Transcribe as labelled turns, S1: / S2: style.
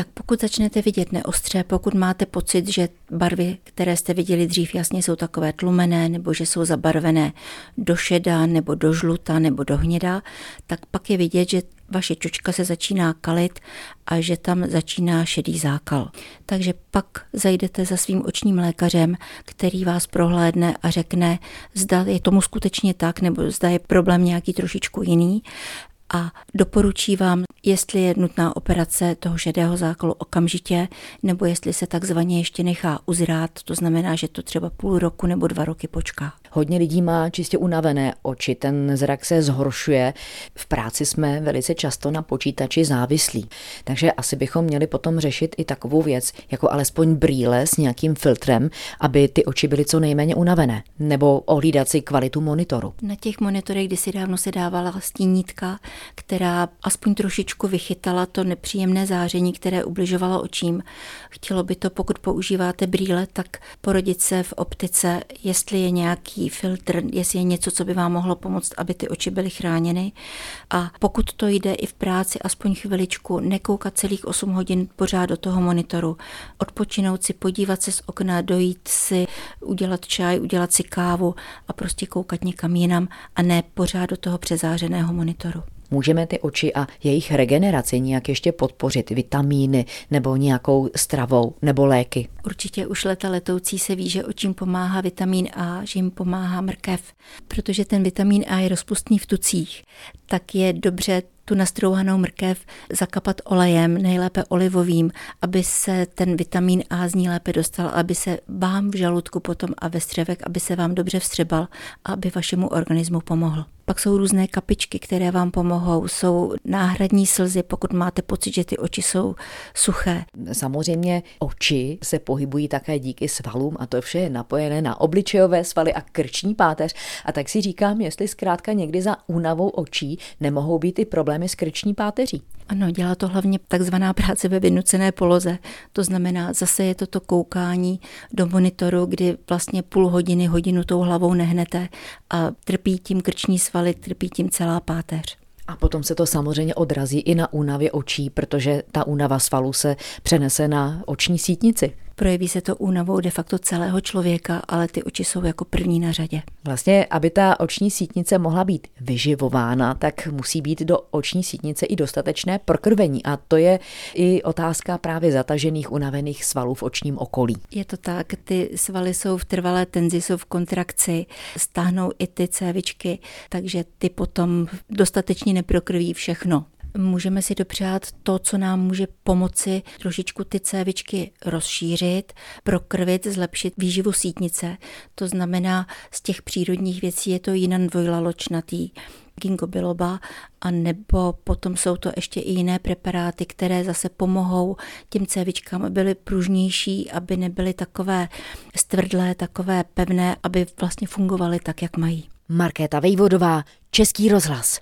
S1: Tak pokud začnete vidět neostře, pokud máte pocit, že barvy, které jste viděli dřív, jasně jsou takové tlumené, nebo že jsou zabarvené do šeda, nebo do žluta, nebo do hněda, tak pak je vidět, že vaše čočka se začíná kalit a že tam začíná šedý zákal. Takže pak zajdete za svým očním lékařem, který vás prohlédne a řekne, zda je tomu skutečně tak, nebo zda je problém nějaký trošičku jiný a doporučí vám, jestli je nutná operace toho šedého zákalu okamžitě, nebo jestli se takzvaně ještě nechá uzrát, to znamená, že to třeba půl roku nebo dva roky počká.
S2: Hodně lidí má čistě unavené oči, ten zrak se zhoršuje. V práci jsme velice často na počítači závislí, takže asi bychom měli potom řešit i takovou věc, jako alespoň brýle s nějakým filtrem, aby ty oči byly co nejméně unavené, nebo ohlídat si kvalitu monitoru.
S1: Na těch monitorech kdysi dávno se dávala stínítka, která aspoň trošičku vychytala to nepříjemné záření, které ubližovalo očím. Chtělo by to, pokud používáte brýle, tak porodit se v optice, jestli je nějaký filtr, jestli je něco, co by vám mohlo pomoct, aby ty oči byly chráněny. A pokud to jde i v práci, aspoň chviličku, nekoukat celých 8 hodin pořád do toho monitoru, odpočinout si, podívat se z okna, dojít si, udělat čaj, udělat si kávu a prostě koukat někam jinam a ne pořád do toho přezářeného monitoru.
S2: Můžeme ty oči a jejich regeneraci nějak ještě podpořit vitamíny nebo nějakou stravou nebo léky?
S1: Určitě už leta letoucí se ví, že očím pomáhá vitamin A, že jim pomáhá mrkev, protože ten vitamin A je rozpustný v tucích, tak je dobře tu nastrouhanou mrkev zakapat olejem, nejlépe olivovým, aby se ten vitamin A z ní lépe dostal, aby se vám v žaludku potom a ve střevek, aby se vám dobře vstřebal a aby vašemu organismu pomohl. Pak jsou různé kapičky, které vám pomohou. Jsou náhradní slzy, pokud máte pocit, že ty oči jsou suché.
S2: Samozřejmě oči se pohybují také díky svalům a to vše je napojené na obličejové svaly a krční páteř. A tak si říkám, jestli zkrátka někdy za únavou očí nemohou být i problémy s krční páteří.
S1: Ano, dělá to hlavně takzvaná práce ve vynucené poloze. To znamená, zase je to to koukání do monitoru, kdy vlastně půl hodiny, hodinu tou hlavou nehnete a trpí tím krční svaly, trpí tím celá páteř.
S2: A potom se to samozřejmě odrazí i na únavě očí, protože ta únava svalů se přenese na oční sítnici.
S1: Projeví se to únavou de facto celého člověka, ale ty oči jsou jako první na řadě.
S2: Vlastně, aby ta oční sítnice mohla být vyživována, tak musí být do oční sítnice i dostatečné prokrvení. A to je i otázka právě zatažených unavených svalů v očním okolí.
S1: Je to tak, ty svaly jsou v trvalé tenzi, jsou v kontrakci, stáhnou i ty cévičky, takže ty potom dostatečně neprokrví všechno. Můžeme si dopřát to, co nám může pomoci trošičku ty cévičky rozšířit, prokrvit, zlepšit výživu sítnice. To znamená, z těch přírodních věcí je to jinan dvojlaločnatý, ginkgo biloba, a nebo potom jsou to ještě i jiné preparáty, které zase pomohou těm cévičkám, aby byly pružnější, aby nebyly takové stvrdlé, takové pevné, aby vlastně fungovaly tak, jak mají.
S2: Markéta Vejvodová, Český rozhlas.